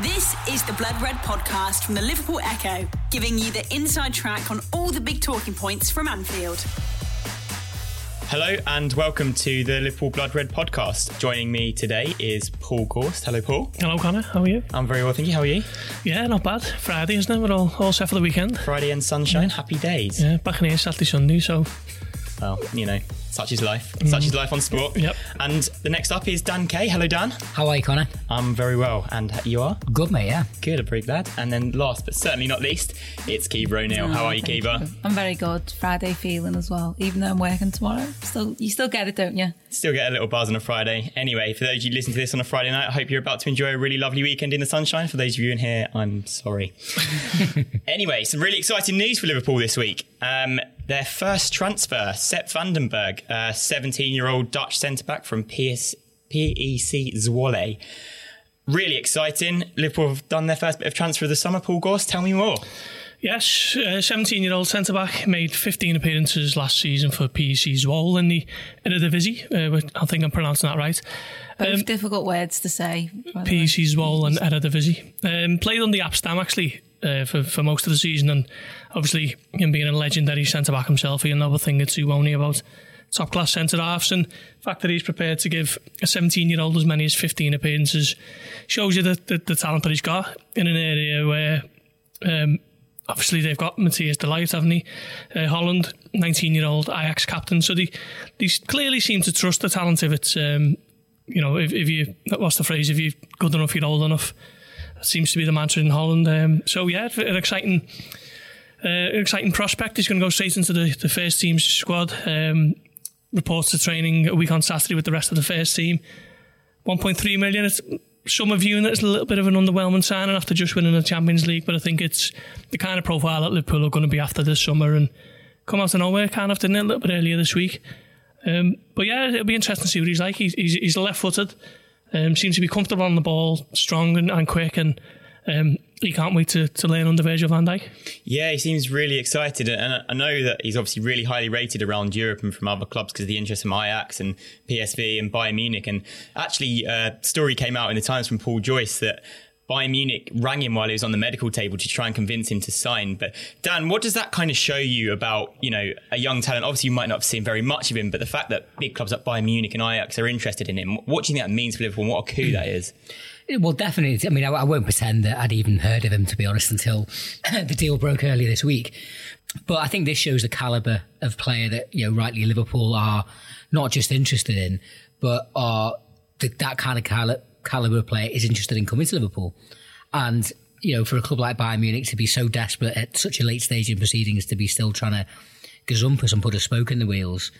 This is the Blood Red podcast from the Liverpool Echo, giving you the inside track on all the big talking points from Anfield. Hello and welcome to the Liverpool Blood Red podcast. Joining me today is Paul Gorst. Hello, Paul. Hello, Connor. How are you? I'm very well, thank you. How are you? Yeah, not bad. Friday, isn't it? We're all, all set for the weekend. Friday and sunshine. Happy days. Yeah, back in here Saturday, Sunday, so Well, you know, such is life. Mm. Such is life on sport. Yep. And the next up is Dan Kay. Hello, Dan. How are you, Connor? I'm very well. And you are? Good, mate, yeah. Good, I'm very glad. And then last but certainly not least, it's Kiva O'Neill. How are you, oh, thank Kiva? you. I'm very good. Friday feeling as well, even though I'm working tomorrow. Still, you still get it, don't you? Still get a little buzz on a Friday. Anyway, for those of you listening to this on a Friday night, I hope you're about to enjoy a really lovely weekend in the sunshine. For those of you in here, I'm sorry. anyway, some really exciting news for Liverpool this week. Um, their first transfer, Sepp van den Berg, 17 year old Dutch centre back from PS, PEC Zwolle. Really exciting. Liverpool have done their first bit of transfer of the summer. Paul Gorst, tell me more. Yes, 17 year old centre back made 15 appearances last season for PEC Zwolle in the Eredivisie. Uh, which I think I'm pronouncing that right. Both Um, difficult words to say. PEC Zwolle and Eredivisie. Um, played under Jaap Stam actually uh, for, for most of the season, and obviously him being a legendary centre back himself, he another thing or two only about top class centre halves. And the fact that he's prepared to give a 17 year old as many as 15 appearances shows you the, the, the talent that he's got in an area where. Um, Obviously, they've got Matthijs de Ligt, haven't he? Uh, Holland, 19 year old Ajax captain. So they, they clearly seem to trust the talent if it's, um, you know, if, if you, what's the phrase, if you're good enough, you're old enough. That seems to be the mantra in Holland. Um, so yeah, an exciting, uh, an exciting prospect. He's going to go straight into the, the first team's squad. Um, reports to training a week on Saturday with the rest of the first team. 1.3 million. It's, some are viewing it as a little bit of an underwhelming signing after just winning the Champions League, but I think it's the kind of profile that Liverpool are going to be after this summer and come out of nowhere, kind of, didn't it, a little bit earlier this week. Um, but yeah, it'll be interesting to see what he's like. He's, he's, he's left footed, um, seems to be comfortable on the ball, strong and, and quick, and um, he can't wait to, to learn under Virgil van Dijk. Yeah, he seems really excited, and I know that he's obviously really highly rated around Europe and from other clubs because of the interest from Ajax and PSV and Bayern Munich. And actually, uh, a story came out in the Times from Paul Joyce that Bayern Munich rang him while he was on the medical table to try and convince him to sign. But Dan, what does that kind of show you about you know a young talent? Obviously, you might not have seen very much of him, but the fact that big clubs like Bayern Munich and Ajax are interested in him, what do you think that means for Liverpool? What a coup that is? Well, definitely. I mean, I, I won't pretend that I'd even heard of him, to be honest, until the deal broke earlier this week. But I think this shows the calibre of player that, you know, rightly Liverpool are not just interested in, but are the, that kind of cali- calibre of player is interested in coming to Liverpool. And, you know, for a club like Bayern Munich to be so desperate at such a late stage in proceedings to be still trying to gazump us and put a spoke in the wheels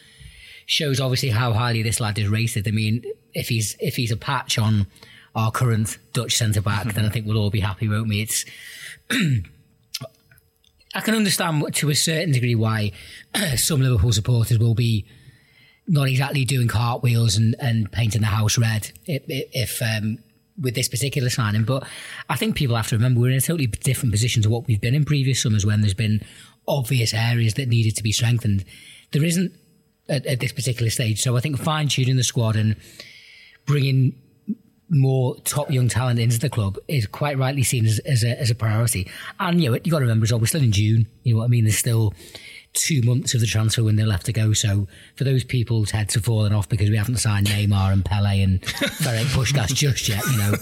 shows obviously how highly this lad is rated. I mean, if he's if he's a patch on our current Dutch centre back, then I think we'll all be happy, won't we? It's I can understand to a certain degree why some Liverpool supporters will be not exactly doing cartwheels and, and painting the house red if, if um, with this particular signing. But I think people have to remember we're in a totally different position to what we've been in previous summers when there's been obvious areas that needed to be strengthened. There isn't at, at this particular stage. So I think fine tuning the squad and bringing more top young talent into the club is quite rightly seen as, as, a, as a priority. And you know, you got to remember as well, we're still in June. You know what I mean? There's still two months of the transfer window left to go. So for those people's heads have fallen off because we haven't signed Neymar and Pele and Ferenc Puskas just yet, you know,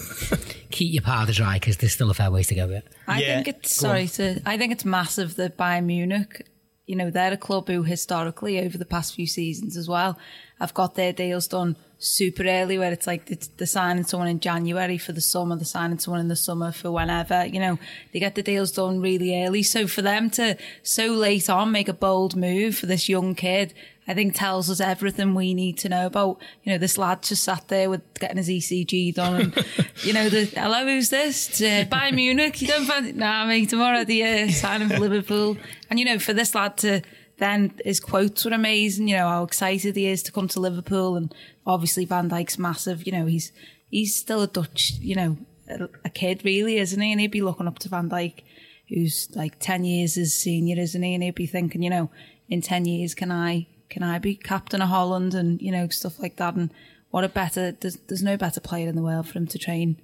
keep your powder dry because there's still a fair ways to go yet. I Yeah, think it's go on. sorry to. I think it's massive that Bayern Munich. You know, they're a club who historically over the past few seasons as well have got their deals done super early, where it's like the, they're signing someone in January for the summer, they're signing someone in the summer for whenever. You know, they get the deals done really early. So for them to so late on make a bold move for this young kid, I think tells us everything we need to know about, you know, this lad just sat there with getting his ECG done and, you know, the, hello, who's this? Uh, Bayern Munich. You don't fancy, nah, mate, tomorrow the uh, signing for Liverpool. And, you know, for this lad to then, his quotes were amazing, you know, how excited he is to come to Liverpool. And obviously Van Dijk's massive, you know, he's, he's still a Dutch, you know, a, a kid really, isn't he? And he'd be looking up to Van Dijk, who's like 10 years his senior, isn't he? And he'd be thinking, you know, in 10 years, can I, can I be captain of Holland and, you know, stuff like that. And what a better, there's, there's no better player in the world for him to train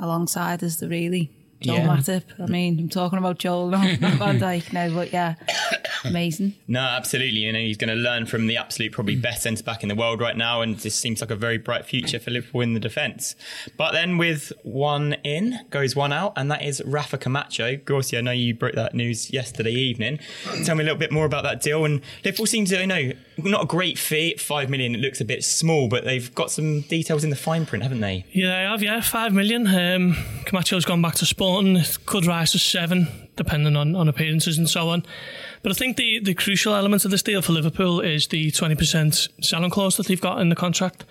alongside us, the really Joel Yeah. Matip. I mean, I'm talking about Joel, not, Van Dijk now, but yeah, amazing. No, absolutely. You know, he's going to learn from the absolute, probably mm. best centre back in the world right now, and this seems like a very bright future for Liverpool in the defence. But then with one in goes one out, and that is Rafa Camacho. Gorsi, I know you broke that news yesterday evening. Tell me a little bit more about that deal. And Liverpool seems to, you know, not a great fee, five million. It looks a bit small, but they've got some details in the fine print, haven't they? Yeah, I have, yeah, five million. Um, Camacho's gone back to Sporting. Could rise to seven, depending on, on appearances and so on. But I think the, the crucial element of this deal for Liverpool is the 20% selling clause that they've got in the contract.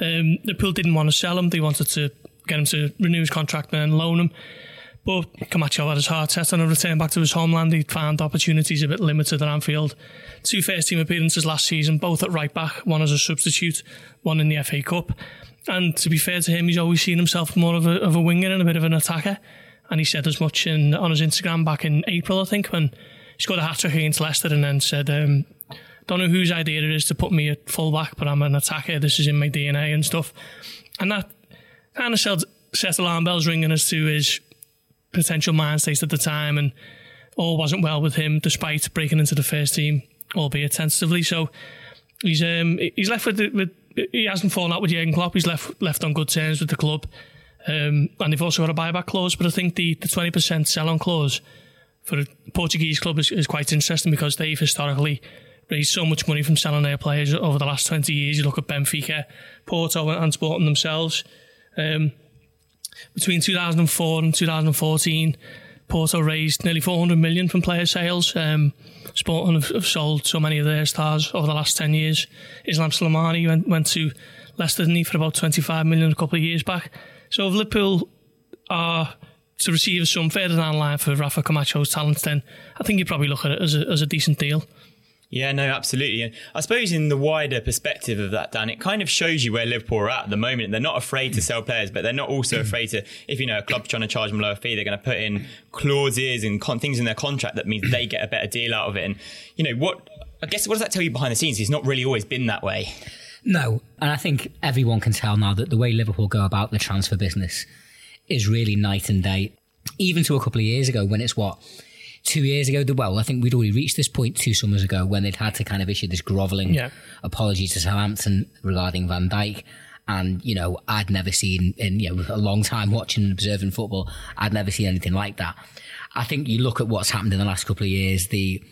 Um, Liverpool didn't want to sell him, they wanted to get him to renew his contract and then loan him. But Camacho had his heart set on a return back to his homeland. He'd found opportunities a bit limited at Anfield. Two first team appearances last season, both at right back, one as a substitute, one in the FA Cup. And to be fair to him, he's always seen himself more of a, of a winger and a bit of an attacker. And he said as much in, on his Instagram back in April, I think, when he scored a hat trick against Leicester and then said, um, Don't know whose idea it is to put me at full back, but I'm an attacker. This is in my DNA and stuff. And that kind of set alarm bells ringing as to his potential mind at the time, and all wasn't well with him, despite breaking into the first team, albeit tentatively. So he's um, he's left with, the, with he hasn't fallen out with Jurgen Klopp. He's left left on good terms with the club, um, and they've also got a buyback clause. But I think the the twenty percent sell-on clause for a Portuguese club is, is quite interesting because they've historically raised so much money from selling their players over the last 20 years. You look at Benfica, Porto and Sporting themselves. Um, between 2004 and 2014, Porto raised nearly 400 million from player sales. Um, Sporting have, have sold so many of their stars over the last 10 years. Islam Slimani went, went to Leicester he, for about 25 million a couple of years back. So if Liverpool are to receive some further down line for Rafa Camacho's talents, then I think you'd probably look at it as a, as a decent deal. Yeah, no, absolutely. And I suppose in the wider perspective of that, Dan, it kind of shows you where Liverpool are at at the moment. They're not afraid to sell players, but they're not also mm. afraid to, if you know a club's trying to charge them a lower fee, they're going to put in clauses and con- things in their contract that means they get a better deal out of it. And you know what? I guess what does that tell you behind the scenes? It's not really always been that way. No, and I think everyone can tell now that the way Liverpool go about the transfer business is really night and day. Even to a couple of years ago, when it's what two years ago. Well, I think we'd already reached this point two summers ago when they'd had to kind of issue this grovelling Yeah. apology to Southampton regarding Van Dijk. And you know, I'd never seen in you know a long time watching and observing football. I'd never seen anything like that. I think you look at what's happened in the last couple of years. The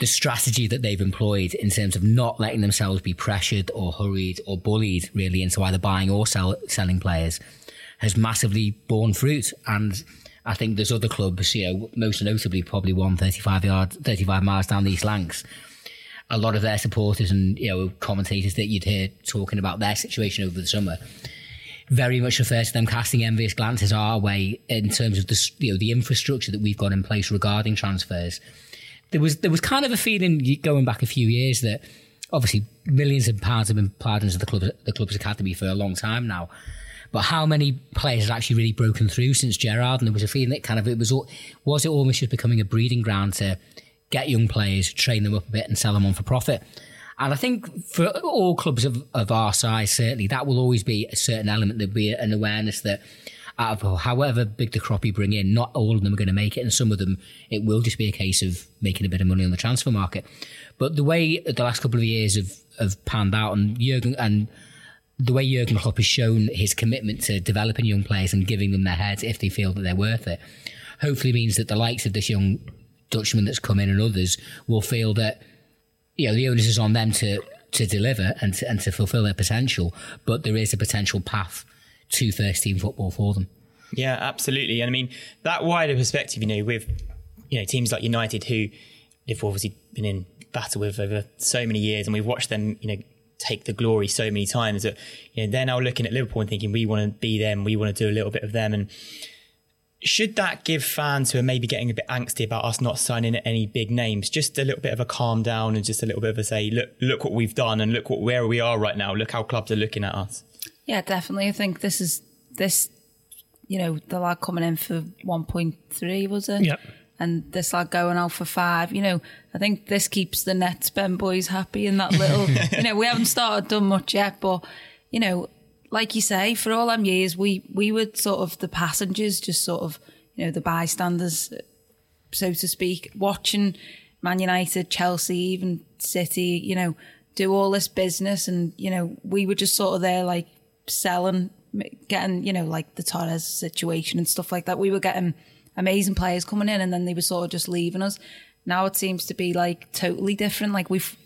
the strategy that they've employed in terms of not letting themselves be pressured or hurried or bullied really into either buying or sell, selling players has massively borne fruit. And I think there's other clubs, you know, most notably probably one 35 yard, 35 miles down the East Lancs. A lot of their supporters and, you know, commentators that you'd hear talking about their situation over the summer very much refer to them casting envious glances our way in terms of the, you know, the infrastructure that we've got in place regarding transfers there was there was kind of a feeling going back a few years that obviously millions of pounds have been plowed into the club the club's academy for a long time now. But how many players have actually really broken through since Gerrard? And there was a feeling that kind of it was was it almost just becoming a breeding ground to get young players, train them up a bit, and sell them on for profit. And I think for all clubs of, of our size, certainly that will always be a certain element. There'll be an awareness that out of however big the crop you bring in, not all of them are going to make it, and some of them it will just be a case of making a bit of money on the transfer market. But the way the last couple of years have, have panned out, and Jurgen and the way Jurgen Klopp has shown his commitment to developing young players and giving them their heads if they feel that they're worth it, hopefully means that the likes of this young Dutchman that's come in and others will feel that you know the onus is on them to to deliver and to, and to fulfil their potential, but there is a potential path to first team football for them. Yeah, absolutely. And I mean, that wider perspective, you know, with you know teams like United who they've obviously been in battle with over so many years, and we've watched them, you know, take the glory so many times that you know they're now looking at Liverpool and thinking we want to be them, we want to do a little bit of them, and should that give fans who are maybe getting a bit angsty about us not signing any big names just a little bit of a calm down and just a little bit of a say, look, look what we've done and look what where we are right now. Look how clubs are looking at us. Yeah, definitely. I think this is this. You know, the lad coming in for one point three was it? Yep. And this lad going out for five. You know, I think this keeps the net spend boys happy in that little. you know, we haven't started done much yet, but you know, like you say, for all them years, we we were sort of the passengers, just sort of you know the bystanders, so to speak, watching Man United, Chelsea, even City, you know, do all this business, and you know we were just sort of there like selling, getting you know like the Torres situation and stuff like that. We were getting amazing players coming in, and then they were sort of just leaving us. Now it seems to be like totally different. Like we've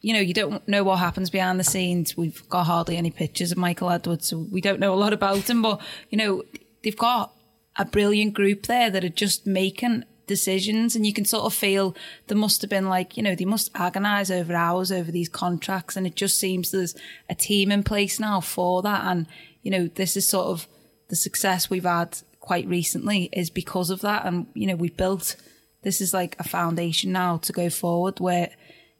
you know, you don't know what happens behind the scenes. We've got hardly any pictures of Michael Edwards, so we don't know a lot about him. But, you know, they've got a brilliant group there that are just making decisions and you can sort of feel there must have been like you know they must agonize over hours over these contracts and it just seems there's a team in place now for that and you know this is sort of the success we've had quite recently is because of that and you know we've built this is like a foundation now to go forward where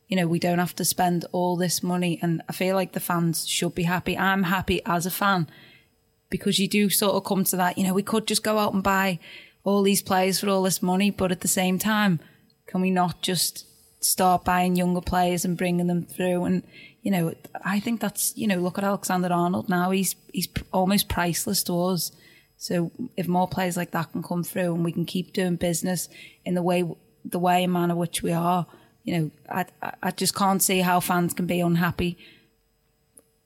you know, we don't have to spend all this money. And I feel like the fans should be happy. I'm happy as a fan because you do sort of come to that, you know, we could just go out and buy all these players for all this money, but at the same time, can we not just start buying younger players and bringing them through? And, you know, I think that's, you know, look at Alexander Arnold now. He's, he's almost priceless to us. So if more players like that can come through and we can keep doing business in the way, the way and manner which we are, you know, I, I just can't see how fans can be unhappy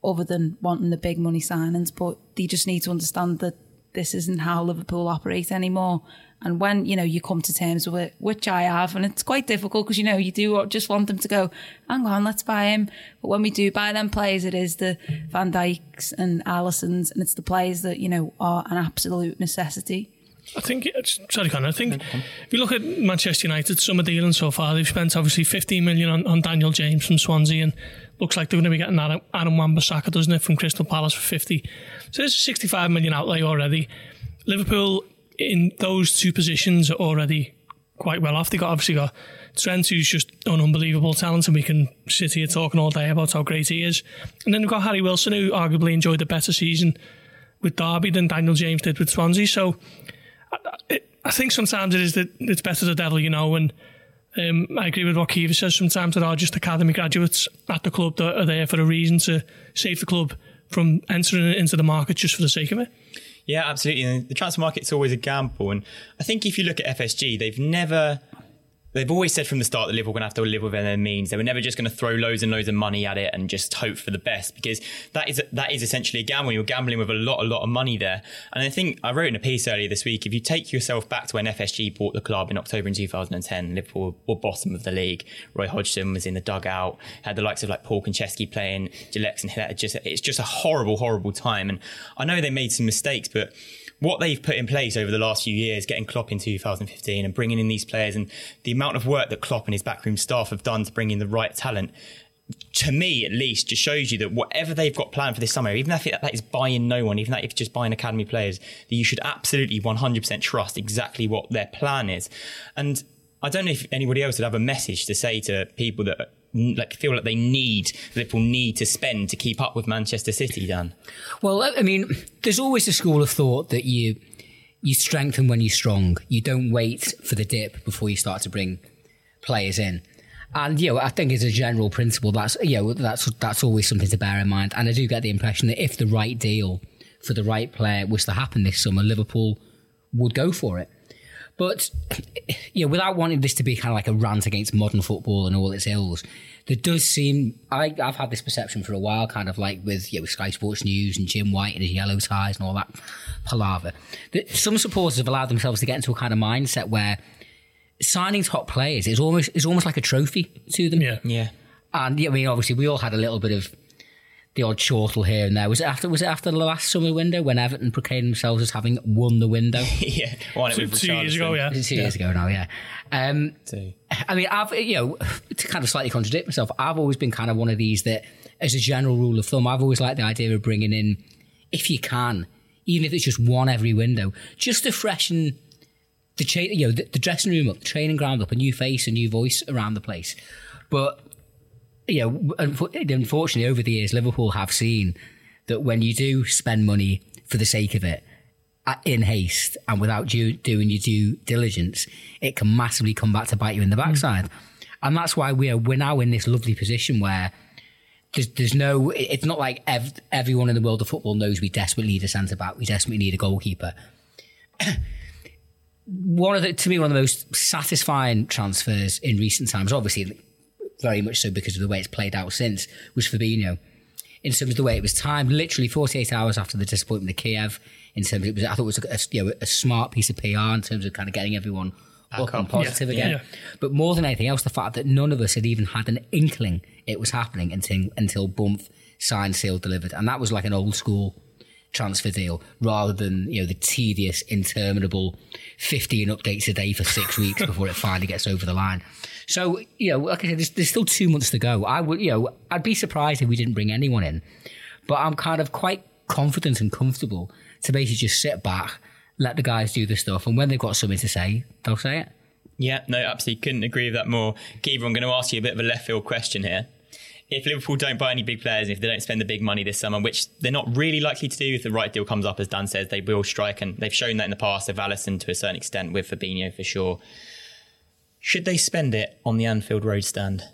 other than wanting the big money signings. But they just need to understand that this isn't how Liverpool operate anymore. And when, you know, you come to terms with it, which I have, and it's quite difficult because, you know, you do just want them to go, hang on, let's buy him. But when we do buy them players, it is the Van Dijks and Alissons, and it's the players that, you know, are an absolute necessity. I think, sorry, Conor, I think if you look at Manchester United, summer dealing so far, they've spent obviously 15 million on, on Daniel James from Swansea and looks like they're going to be getting Adam, Adam Wan-Bissaka, doesn't it, from Crystal Palace for 50. So there's a 65 million outlay already. Liverpool in those two positions are already quite well off. They've got obviously got Trent, who's just an unbelievable talent, and we can sit here talking all day about how great he is. And then we've got Harry Wilson, who arguably enjoyed a better season with Derby than Daniel James did with Swansea. So I, I think sometimes it is that it's better the devil you know, and um, I agree with what Kiva says. Sometimes there are just academy graduates at the club that are there for a reason to save the club from entering into the market just for the sake of it. Yeah, absolutely. And the transfer market's always a gamble. And I think if you look at FSG, they've never they've always said from the start that Liverpool are going to have to live within their means. They were never just going to throw loads and loads of money at it and just hope for the best because that is that is essentially a gamble. You're gambling with a lot, a lot of money there. And I think I wrote in a piece earlier this week. If you take yourself back to when FSG bought the club in October in 2010, Liverpool were bottom of the league. Roy Hodgson was in the dugout. Had the likes of like Paul Konchesky playing, Gillespie and Just it's just a horrible, horrible time. And I know they made some mistakes, but what they've put in place over the last few years, getting Klopp in 2015 and bringing in these players and the amount of work that Klopp and his backroom staff have done to bring in the right talent, to me at least, just shows you that whatever they've got planned for this summer, even if that is buying no one, even if it's just buying academy players, that you should absolutely 100% trust exactly what their plan is. And I don't know if anybody else would have a message to say to people that like feel like they need Liverpool need to spend to keep up with Manchester City, Dan? Well, I mean, there's always a school of thought that you you strengthen when you're strong. You don't wait for the dip before you start to bring players in. And you know, I think as a general principle, that's you know, that's that's always something to bear in mind. And I do get the impression that if the right deal for the right player was to happen this summer, Liverpool would go for it. But you know, without wanting this to be kind of like a rant against modern football and all its ills, there does seem I, have had this perception for a while, kind of like with you know, with Sky Sports News and Jim White and his yellow ties and all that palaver. That some supporters have allowed themselves to get into a kind of mindset where signing top players is almost is almost like a trophy to them. Yeah, yeah. And yeah, I mean, obviously, we all had a little bit of the odd chortle here and there. Was it after? Was it after the last summer window when Everton proclaimed themselves as having won the window? yeah, won it two, two years ago. Yeah, two yeah. years ago now. Yeah. Um, I mean, I've you know to kind of slightly contradict myself. I've always been kind of one of these that, as a general rule of thumb, I've always liked the idea of bringing in, if you can, even if it's just one every window, just to freshen the cha- you know the, the dressing room up, the training ground up, a new face, a new voice around the place. But you know, unfortunately, over the years, Liverpool have seen that when you do spend money for the sake of it, in haste and without due, doing your due diligence, it can massively come back to bite you in the backside. Mm. And that's why we're we're now in this lovely position where there's, there's no. It's not like ev- everyone in the world of football knows we desperately need a centre back. We desperately need a goalkeeper. one of the, to me, one of the most satisfying transfers in recent times, obviously very much so because of the way it's played out since, was Fabinho. In terms of the way it was timed, literally 48 hours after the disappointment of Kiev. In terms, of it was I thought it was a, you know, a smart piece of PR in terms of kind of getting everyone up and positive Yeah, again. yeah. But more than anything else, the fact that none of us had even had an inkling it was happening until until Bump signed, sealed, delivered, and that was like an old school transfer deal rather than you know the tedious, interminable fifteen updates a day for six weeks before it finally gets over the line. So you know, like I said, there's, there's still two months to go. I would, you know, I'd be surprised if we didn't bring anyone in, but I'm kind of quite confident and comfortable to basically just sit back, let the guys do the stuff, and when they've got something to say, they'll say it. Yeah, no, absolutely couldn't agree with that more. Kiva, I'm going to ask you a bit of a left field question here. If Liverpool don't buy any big players, and if they don't spend the big money this summer, which they're not really likely to do if the right deal comes up, as Dan says, they will strike, and they've shown that in the past with Alisson to a certain extent, with Fabinho for sure. Should they spend it on the Anfield Road stand?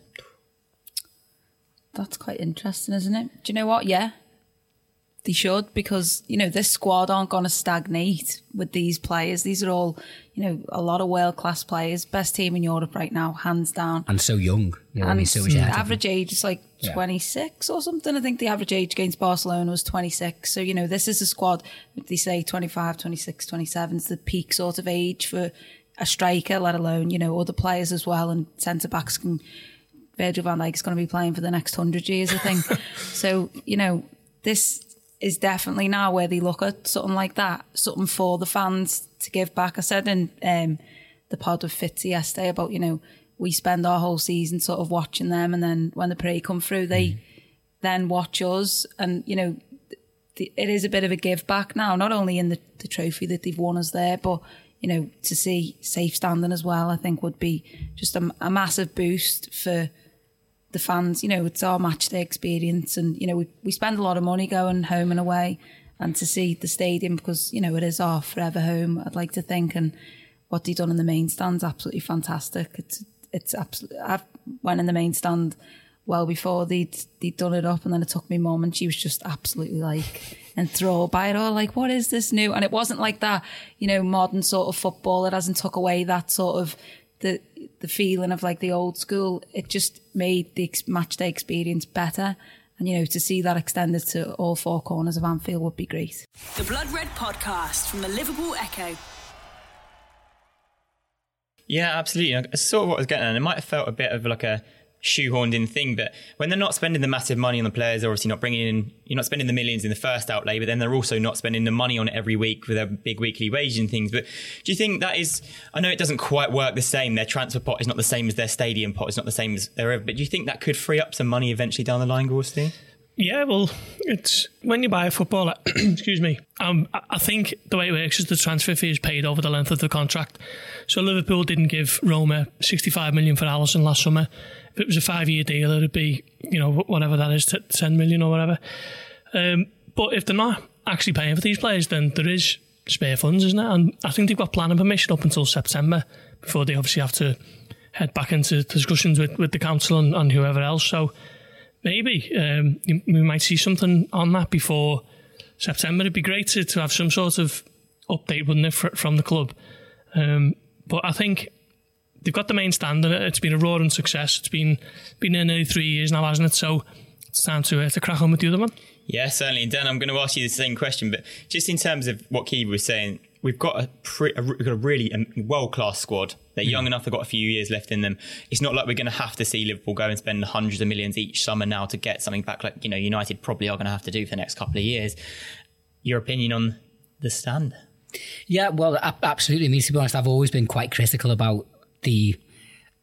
That's quite interesting, isn't it? Do you know what? Yeah, they should because you know this squad aren't going to stagnate with these players. These are all, you know, a lot of world class players. Best team in Europe right now, hands down. And so young, you know, I mean, so much the ahead of them. average age is like Yeah. 26 or something. I think the average age against Barcelona was 26. So, you know, this is a squad, they say 25, 26, 27 is the peak sort of age for a striker, let alone, you know, other players as well. And centre backs can, Virgil van Dijk is going to be playing for the next 100 years, I think. so, you know, this is definitely now where they look at something like that, something for the fans to give back. I said in um, the pod with Fitzy yesterday about, you know, we spend our whole season sort of watching them, and then when the parade come through, they then watch us, and you know, th- it is a bit of a give back now, not only in the, the trophy that they've won us there, but you know, to see safe standing as well, I think would be just a, a massive boost for the fans. You know, it's our match day experience, and you know, we we spend a lot of money going home and away, and to see the stadium because you know it is our forever home. I'd like to think, and what they done in the main stand's absolutely fantastic. It's it's absolutely. I've went in the main stand well before they'd they'd done it up, and then it took me mum, and she was just absolutely like enthralled by it all. Like, what is this new? And it wasn't like that, you know, modern sort of football. It hasn't took away that sort of the the feeling of like the old school. It just made the ex- match day experience better. And you know, to see that extended to all four corners of Anfield would be great. The Blood Red Podcast from the Liverpool Echo. Yeah, absolutely. That's sort of what I was getting at. It might have felt a bit of like a shoehorned in thing, but when they're not spending the massive money on the players, they're obviously not bringing in, you're not spending the millions in the first outlay, but then they're also not spending the money on it every week with their big weekly wage and things. But do you think that is, I know it doesn't quite work the same. Their transfer pot is not the same as their stadium pot. It's not the same as their, but do you think that could free up some money eventually down the line, Gorstein? Yeah, well, it's when you buy a footballer. excuse me. Um, I- think the way it works is the transfer fee is paid over the length of the contract. So Liverpool didn't give Roma sixty-five million for Alisson last summer. If it was a five-year deal, it'd be you know whatever that is, t- ten million or whatever. Um, but if they're not actually paying for these players, then there is spare funds, isn't it? And I think they've got planning permission up until September before they obviously have to head back into discussions with, with the council and, and whoever else. So maybe um, we might see something on that before September. It'd be great to, to have some sort of update, wouldn't it, fr- from the club? Um, but I think they've got the main stand it. It's been a roaring success. It's been been in nearly three years now, hasn't it? So it's time to uh, to crack on with the other one. Yeah, certainly. And Dan, I'm going to ask you the same question, but just in terms of what Kiva was saying, we've got a, pre- a, we've got a really um, world class squad. They're young enough; they've got a few years left in them. It's not like we're going to have to see Liverpool go and spend hundreds of millions each summer now to get something back. Like you know, United probably are going to have to do for the next couple of years. Your opinion on the stand? Yeah, well, absolutely. I mean, to be honest, I've always been quite critical about the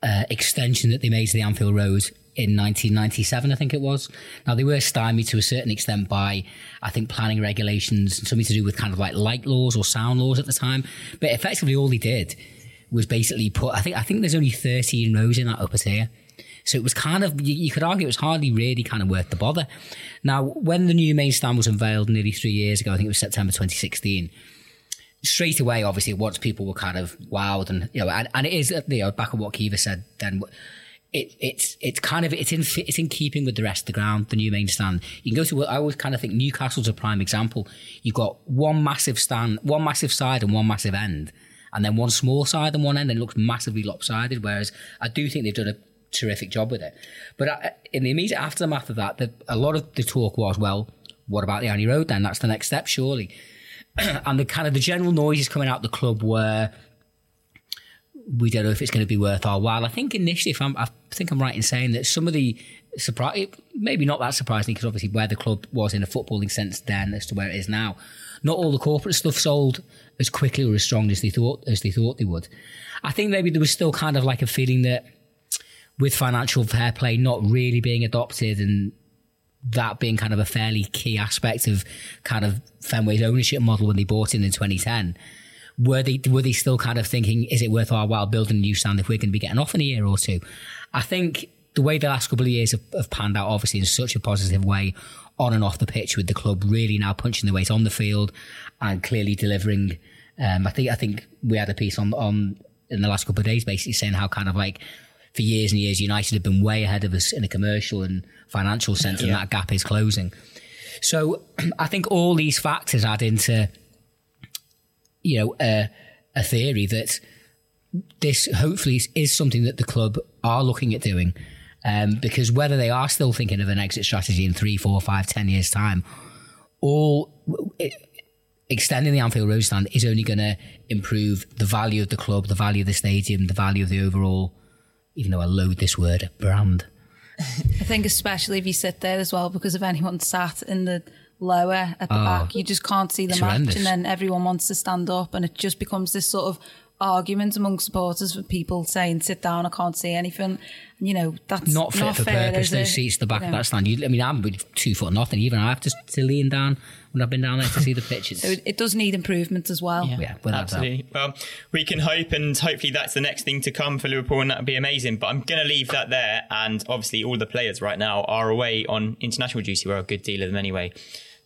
uh, extension that they made to the Anfield Road in 1997, I think it was. Now, they were stymied to a certain extent by, I think, planning regulations, and something to do with kind of like light laws or sound laws at the time. But effectively, all they did was basically put, I think, I think there's only 13 rows in that upper tier. So it was kind of, you, you could argue it was hardly really kind of worth the bother. Now, when the new main stand was unveiled nearly three years ago, I think it was September 2016, straight away, obviously, once people were kind of wowed and, you know, and, and it is, you know, back on what Kiva said, then it, it's it's kind of it's in it's in keeping with the rest of the ground, the new main stand. You can go to. I always kind of think Newcastle's a prime example. You've got one massive stand, one massive side, and one massive end, and then one small side and one end, and it looks massively lopsided. Whereas I do think they've done a terrific job with it. But uh, in the immediate aftermath of that, the, a lot of the talk was, well, what about the Annie Road then? That's the next step, surely. and the kind of the general noises coming out the club were we don't know if it's going to be worth our while. I think initially, if I'm, I think I'm right in saying that some of the surprise, maybe not that surprising because obviously where the club was in a footballing sense then as to where it is now, not all the corporate stuff sold as quickly or as strong as they thought as they thought they would. I think maybe there was still kind of like a feeling that with financial fair play not really being adopted and that being kind of a fairly key aspect of kind of Fenway's ownership model when they bought in in 2010 were they were they still kind of thinking, is it worth our while building a new stand if we're going to be getting off in a year or two? I think the way the last couple of years have, have panned out, obviously in such a positive way, on and off the pitch, with the club really now punching the weight on the field and clearly delivering. Um, I think I think we had a piece on on in the last couple of days, basically saying how kind of like for years and years, United have been way ahead of us in a commercial and financial sense, yeah. and that gap is closing. So I think all these factors add into you know, a, a theory that this hopefully is something that the club are looking at doing. Um, because whether they are still thinking of an exit strategy in three, four, five, ten years' time, all it, extending the Anfield Road stand is only going to improve the value of the club, the value of the stadium, the value of the overall, even though I load this word, brand. I think especially if you sit there as well, because if anyone sat in the lower at the oh, back. You just can't see the match, and then everyone wants to stand up, and it just becomes this sort of argument among supporters for people saying, "Sit down, I can't see anything." You know, that's not fit not for fair, purpose. Those seats, at the back you know. of that stand. You, I mean, I'm two foot nothing. Even I have to, to lean down when I've been down there to see the pitches. so it does need improvement as well. Yeah, yeah absolutely. Well, we can hope, and hopefully that's the next thing to come for Liverpool, and that would be amazing. But I'm going to leave that there, and obviously all the players right now are away on international duty. We're a good deal of them anyway.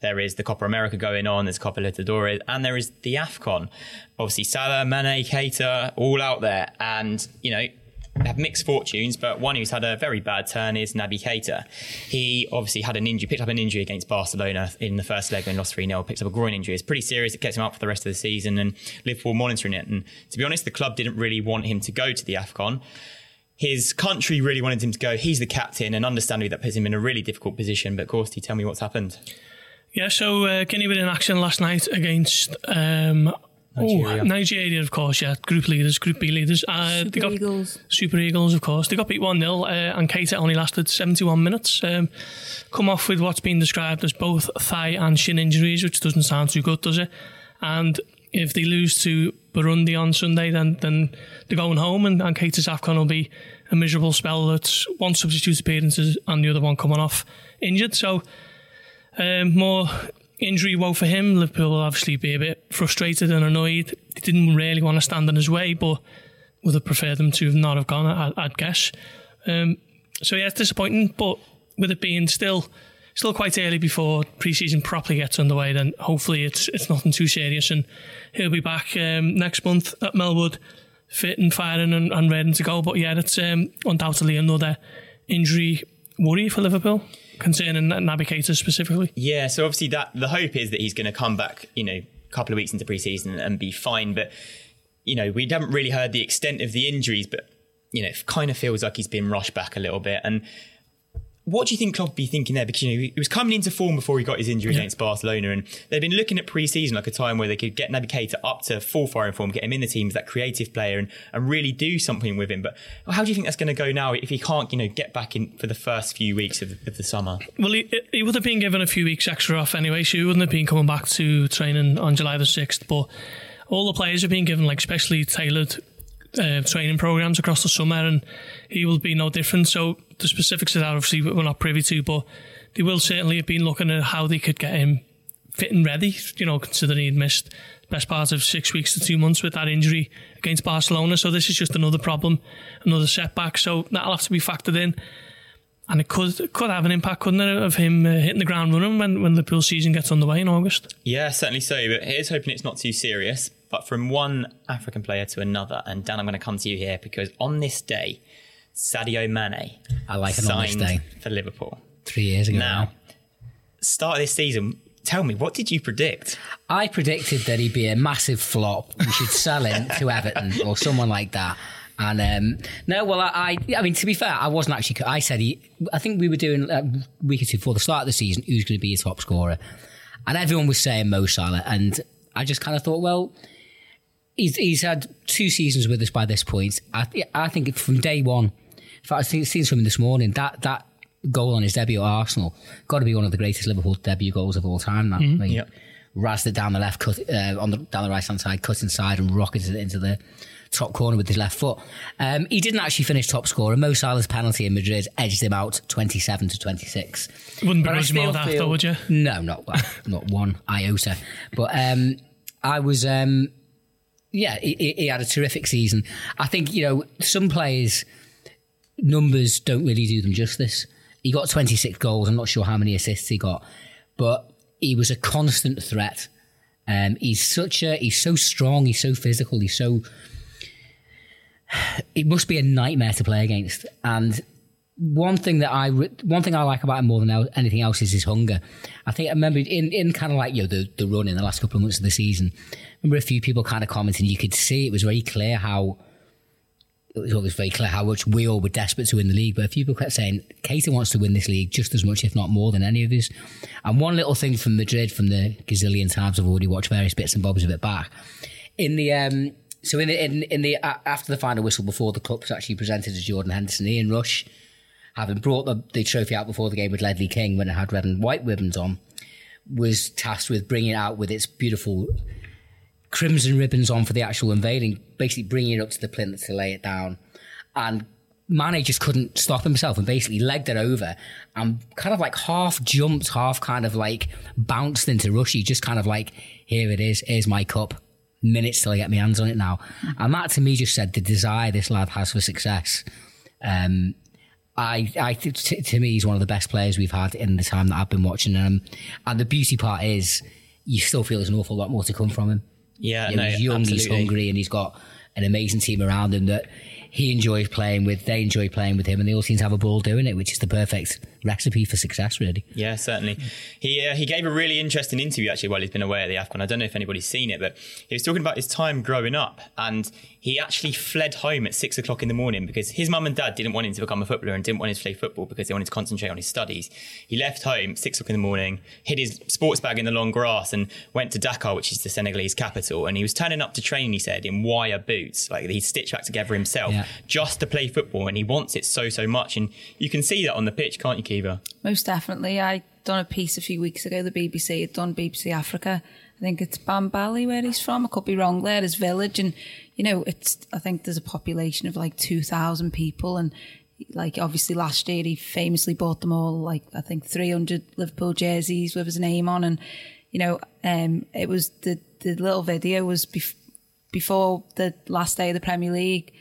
There is the Copa America going on. There's Copa Libertadores, and there is the Afcon. Obviously, Salah, Mane, Keita, all out there, and you know they have mixed fortunes, but one who's had a very bad turn is Naby Keita. He obviously had an injury, picked up an injury against Barcelona in the first leg and lost 3 0, picked up a groin injury. It's pretty serious. It kept him out for the rest of the season and Liverpool monitoring it. And to be honest, the club didn't really want him to go to the AFCON. His country really wanted him to go. He's the captain, and understandably, that puts him in a really difficult position. But, you tell me what's happened. Yeah, so uh, Guinea were in action last night against um, Nigeria. Oh, Nigeria, of course, yeah. Group leaders, Group B leaders. Uh, Super got, Eagles. Super Eagles, of course. They got beat 1 0, uh, and Keita only lasted 71 minutes. Um, come off with what's been described as both thigh and shin injuries, which doesn't sound too good, does it? And if they lose to Burundi on Sunday, then then they're going home, and, and Keita's AFCON will be a miserable spell that's one substitute appearances and the other one coming off injured. So um, more injury woe for him. Liverpool will obviously be a bit frustrated and annoyed. They didn't really want to stand in his way, but would have preferred them to have not have gone, I, would guess. Um, so yeah, it's disappointing, but with it being still still quite early before pre-season properly gets underway, then hopefully it's it's nothing too serious, and he'll be back um, next month at Melwood, fit and firing and, and ready to go. But yeah, it's um, undoubtedly another injury worry for Liverpool concerning Keita specifically? Yeah, so obviously that the hope is that he's going to come back, you know, a couple of weeks into preseason and be fine. But you know, we haven't really heard the extent of the injuries, but you know, it kind of feels like he's been rushed back a little bit. And what do you think Klopp be thinking there? Because you know he was coming into form before he got his injury yeah. against Barcelona, and they've been looking at pre-season like a time where they could get Naby Keita up to full firing form, get him in the team as that creative player, and, and really do something with him. But how do you think that's going to go now if he can't, you know, get back in for the first few weeks of, of the summer? Well, he, he, would have been given a few weeks extra off anyway, so he wouldn't have been coming back to training on July the sixth. But all the players have been given like specially tailored uh, training programs across the summer, and he will be no different. So the specifics of that, obviously, we're not privy to, but they will certainly have been looking at how they could get him fit and ready. You know, considering he'd missed the best part of six weeks to two months with that injury against Barcelona. So this is just another problem, another setback. So that'll have to be factored in. And it could could have an impact, couldn't it, of him uh, hitting the ground running when, when the pool season gets underway in August? Yeah, certainly so. But here's hoping it's not too serious. But from one African player to another, and Dan, I'm going to come to you here because on this day, Sadio Mane. I like this signed day. for Liverpool. Three years ago now. Now, start of this season. Tell me, what did you predict? I predicted that he'd be a massive flop. We should sell him to Everton or someone like that. And um, no, well, I, I, I mean, to be fair, I wasn't actually. I said he. I think we were doing a week or two before the start of the season. Who's going to be a top scorer? And everyone was saying Mo Salah, and I just kind of thought, well, he's he's had two seasons with us by this point. I, I think from day one. Fact, I've seen, seen something this morning that that goal on his debut at Arsenal got to be one of the greatest Liverpool debut goals of all time. That Like, Yep. razzed it down the left, cut uh, on the down the right hand side, cut inside, and rocketed it into the top corner with his left foot. Um, he didn't actually finish top scorer. Mo Salah's penalty in Madrid edged him out, twenty-seven to twenty-six. Wouldn't But I begrudge him all that, feel- though, would you? No, not not one iota. But um, I was, um, yeah, he- he had a terrific season. I think you know some players numbers don't really do them justice. He got 26 goals. I'm not sure how many assists he got, but he was a constant threat. Um, he's such a he's so strong. He's so physical. He's so. It must be a nightmare to play against. And one thing that I one thing I like about him more than anything else is his hunger. I think I remember in, in kind of like you know the the run in the last couple of months of the season. I remember a few people kind of commenting. You could see it was very clear how it was always very clear how much we all were desperate to win the league. But a few people kept saying Keita wants to win this league just as much, if not more, than any of us. And one little thing from Madrid, from the gazillion times I've already watched various bits and bobs of it back, in the um, so in the in, in the a- after the final whistle before the cup was actually presented to Jordan Henderson, Ian Rush, having brought the, the trophy out before the game with Ledley King when it had red and white ribbons on, was tasked with bringing it out with its beautiful crimson ribbons on for the actual unveiling, basically bringing it up to the plinth to lay it down. And Mane just couldn't stop himself and basically legged it over and kind of like half jumped, half kind of like bounced into Rushy, just kind of like, here it is, here's my cup. Minutes till I get my hands on it now. And that to me just said the desire this lad has for success. Um, I, I to me, he's one of the best players we've had in the time that I've been watching him. And the beauty part is, you still feel there's an awful lot more to come from him. Yeah, You know, no, he's young, he's hungry, and he's got an amazing team around him that he enjoys playing with. They enjoy playing with him, and they all seem to have a ball doing it, which is the perfect recipe for success, really. Yeah, certainly. He uh, he gave a really interesting interview actually while he's been away at the AFCON. I don't know if anybody's seen it, but he was talking about his time growing up, and he actually fled home at six o'clock in the morning because his mum and dad didn't want him to become a footballer and didn't want him to play football because they wanted to concentrate on his studies. He left home six o'clock in the morning, hid his sports bag in the long grass, and went to Dakar, which is the Senegalese capital. And he was turning up to train. He said in wire boots, like he stitched back together himself, Yeah. just to play football, and he wants it so so much. And you can see that on the pitch, can't you, Kiva? Most definitely. I done a piece a few weeks ago. The BBC had done BBC Africa. I think it's Bambali where he's from. I could be wrong there. His village, and you know, it's. I think there's a population of like two thousand people, and like obviously last year he famously bought them all like I think three hundred Liverpool jerseys with his name on, and you know, um, it was the the little video was bef- before the last day of the Premier League.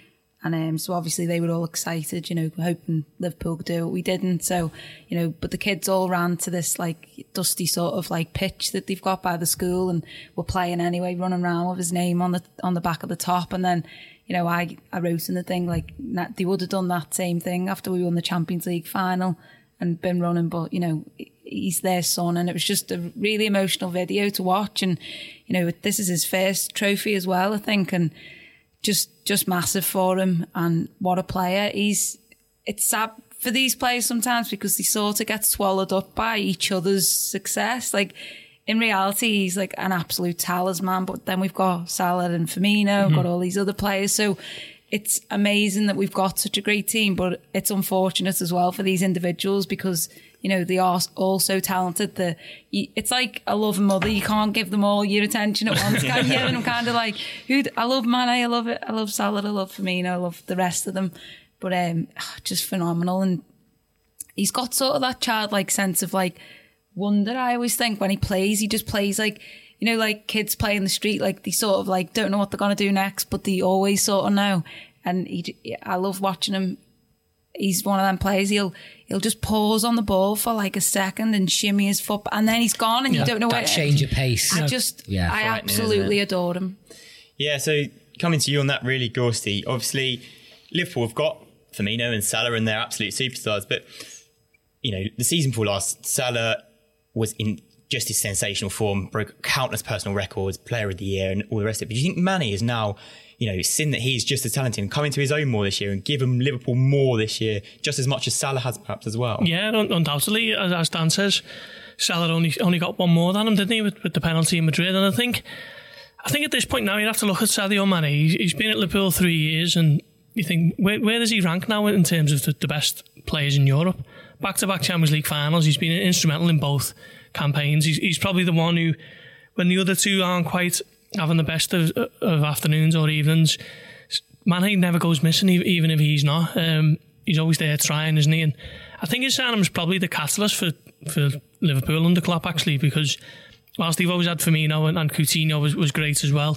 And um, so obviously they were all excited, you know, hoping Liverpool could do it. We didn't. So, you know, but the kids all ran to this like dusty sort of like pitch that they've got by the school and were playing anyway, running around with his name on the on the back of the top. And then, you know, I, I wrote in the thing like they would have done that same thing after we won the Champions League final and been running, but you know, he's their son, and it was just a really emotional video to watch. And you know, this is his first trophy as well, I think, and just just massive for him. And what a player! He's it's sad for these players sometimes because they sort of get swallowed up by each other's success. Like in reality, he's like an absolute talisman. But then we've got Salah and Firmino, mm-hmm. got all these other players, so. It's amazing that we've got such a great team, but it's unfortunate as well for these individuals because you know they are all so talented that you, it's like a loving mother. You can't give them all your attention at once, can you? And I'm kind of like, who? I love Mane, I love it, I love Salah, I love Firmino, I love the rest of them, but um, just phenomenal. And he's got sort of that childlike sense of like wonder. I always think when he plays, he just plays like. You know, like kids play in the street, like they sort of like don't know what they're gonna do next, but they always sort of know. And he, I love watching him he's one of them players. He'll he'll just pause on the ball for like a second and shimmy his foot, and then he's gone, and you don't know where. That change of pace. I just, Yeah, I absolutely it? adore him. Yeah, so coming to you on that really, Gorsty, obviously Liverpool have got Firmino and Salah, and they're absolute superstars. But you know, the season before last, Salah was in just his sensational form, broke countless personal records, player of the year, and all the rest of it. But do you think Mane is now, you know, seen that he's just as talented and coming to his own more this year and give him Liverpool more this year, just as much as Salah has perhaps as well? Yeah, undoubtedly, as, as Dan says, Salah only only got one more than him, didn't he, with, with the penalty in Madrid? And I think, I think at this point now you have to look at Sadio Mane. He's, he's been at Liverpool three years, and you think where, where does he rank now in terms of the, the best players in Europe? Back to back Champions League finals. He's been instrumental in both campaigns. He's, he's probably the one who, when the other two aren't quite having the best of, of afternoons or evenings, Mane never goes missing, even if he's not. Um, he's always there trying, isn't he? And I think his signing probably the catalyst for, for Liverpool under Klopp, actually, because whilst they've always had Firmino and, and Coutinho was, was great as well,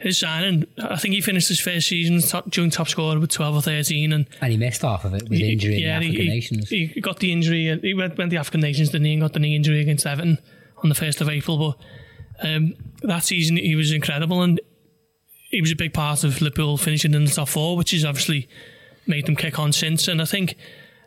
his signing, I think he finished his first season top, joint top scorer with 12 or 13. And And he missed half of it with injury in the African he, Nations. He, he got the injury. He went, went the African Nations, didn't he? And got the knee injury against Everton on the 1st of April. But um, that season, he was incredible. And he was a big part of Liverpool finishing in the top four, which has obviously made them kick on since. And I think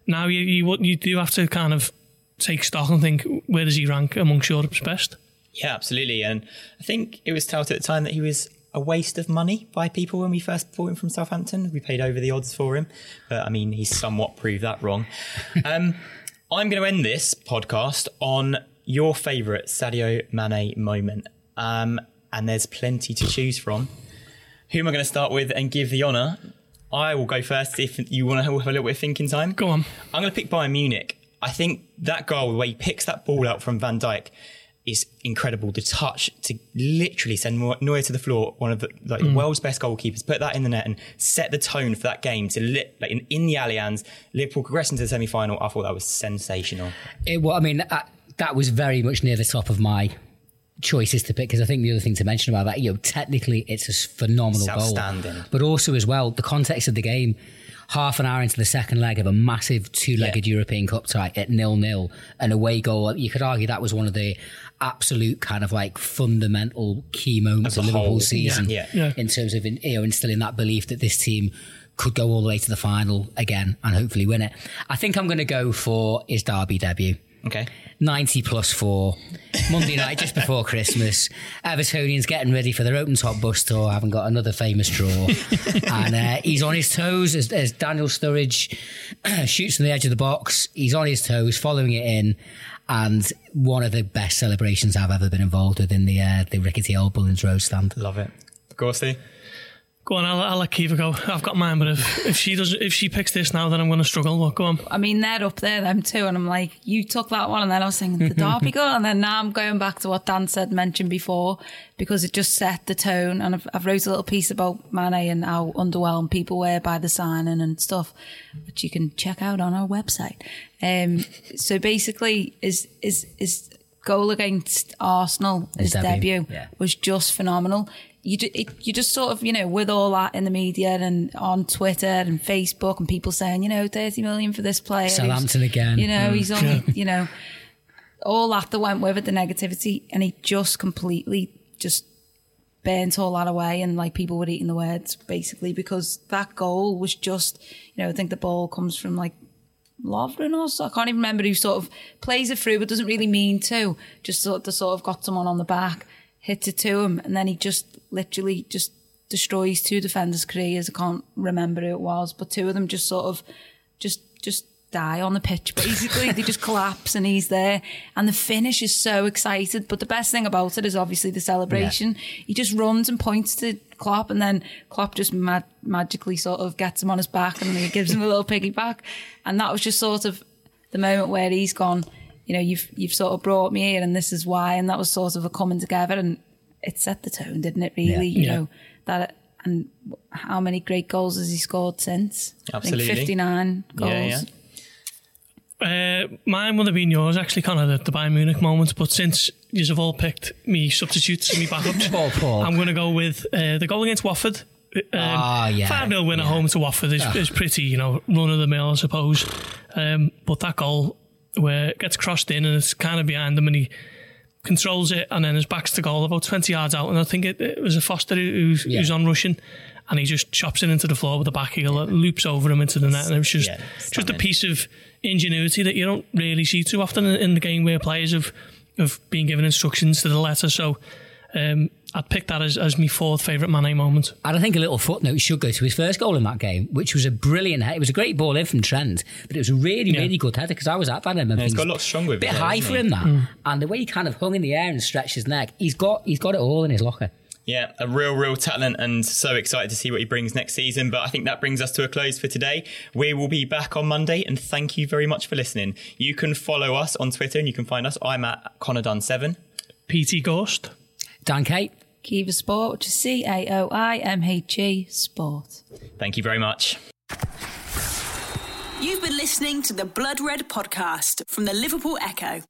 now you, you, you do have to kind of take stock and think, where does he rank amongst Europe's best? Yeah, absolutely. And I think it was touted at the time that he was a waste of money by people when we first bought him from Southampton. We paid over the odds for him, but I mean, he's somewhat proved that wrong. um, I'm going to end this podcast on your favourite Sadio Mane moment, um, and there's plenty to choose from. Who am I going to start with and give the honour? I will go first if you want to have a little bit of thinking time. Go on. I'm going to pick Bayern Munich. I think that goal, the way he picks that ball out from Van Dijk, is incredible. The touch to literally send Neuer to the floor, one of the like the world's best goalkeepers, put that in the net and set the tone for that game to lit like in, in the Allianz, Liverpool progressing to the semi final. I thought that was sensational. It, well, I mean, uh, that was very much near the top of my choices to pick because I think the other thing to mention about that, you know, technically it's a phenomenal It's goal, but also as well the context of the game. Half an hour into the second leg of a massive two-legged Yeah. European Cup tie at nil-nil, an away goal. You could argue that was one of the absolute kind of like fundamental key moments As of a whole, season yeah. Yeah. in terms of you know instilling that belief that this team could go all the way to the final again and hopefully win it. I think I'm going to go for his Derby debut. Okay. 90 plus four. Monday night, just before Christmas. Evertonians getting ready for their open top bus tour, having got another famous draw. and uh, he's on his toes as, as Daniel Sturridge shoots from the edge of the box. He's on his toes, following it in. And one of the best celebrations I've ever been involved with in the uh, the rickety old Bullens Road stand. Love it. of course, Gorsty? Go on, I'll, I'll let Caoimhe go. I've got mine, but if, if she does, if she picks this now, then I'm going to struggle. But go on. I mean, they're up there, them too. And I'm like, you took that one. And then I was thinking, the Derby goal. And then now I'm going back to what Dan said, mentioned before, because it just set the tone. And I've, I've wrote a little piece about Mane and how underwhelmed people were by the signing and stuff, which you can check out on our website. Um, so basically, is, is, is goal against Arsenal, his, His debut, debut, yeah. was just phenomenal. You, it, you just sort of, you know, with all that in the media and on Twitter and Facebook and people saying, you know, 30 million for this player. Southampton again. You know, he's mm. only, you know, all that that went with it, the negativity, and he just completely just burnt all that away and like people were eating the words basically because that goal was just, you know, I think the ball comes from like Lovren or so. I can't even remember who sort of plays it through but doesn't really mean to. Just sort of, sort of got someone on the back, hits it to him, and then he just literally just destroys two defenders' careers. I can't remember who it was, but two of them just sort of just just die on the pitch basically. they just collapse and he's there. And the finish is so excited. But the best thing about it is obviously the celebration. He just runs and points to Klopp and then Klopp just ma- magically sort of gets him on his back and he gives him a little piggyback. And that was just sort of the moment where he's gone, you know, you've you've sort of brought me here and this is why and that was sort of a coming together and it set the tone, didn't it really? Yeah. You Yeah. know, that and how many great goals has he scored since? I Absolutely. think 59 goals. Yeah, yeah. Uh, mine would have been yours, actually, kind of the, the Bayern Munich moment. But since you've all picked me substitutes and me backups, Paul, Paul. I'm going to go with uh, the goal against Watford. Um, Ah, yeah, 5 0 win at yeah. home to Watford is, is pretty, you know, run of the mill, I suppose. Um, but that goal where it gets crossed in and it's kind of behind him and he controls it and then his back's to goal about 20 yards out. And I think it, it was a Foster who's, Yeah. who's on rushing and he just chops it into the floor with the back heel, loops over him into the net, and it was just Yeah, just a piece of ingenuity that you don't really see too often in, in the game where players have have been given instructions to the letter. So um, I'd pick that as, as my fourth favourite Mane moment. And I think a little footnote should go to his first goal in that game, which was a brilliant head. It was a great ball in from Trent, but it was a really, Yeah. really good header because I was at that. And he's got a lot stronger with bit it, though, high for him that, and the way he kind of hung in the air and stretched his neck, he's got he's got it all in his locker. Yeah, a real, real talent, and so excited to see what he brings next season. But I think that brings us to a close for today. We will be back on Monday, and thank you very much for listening. You can follow us on Twitter, and you can find us. I'm at Conodun7. PT Gorst. Dan Kay. Caoimhe Sport, which is C A O I M H E Sport. Thank you very much. You've been listening to the Blood Red podcast from the Liverpool Echo.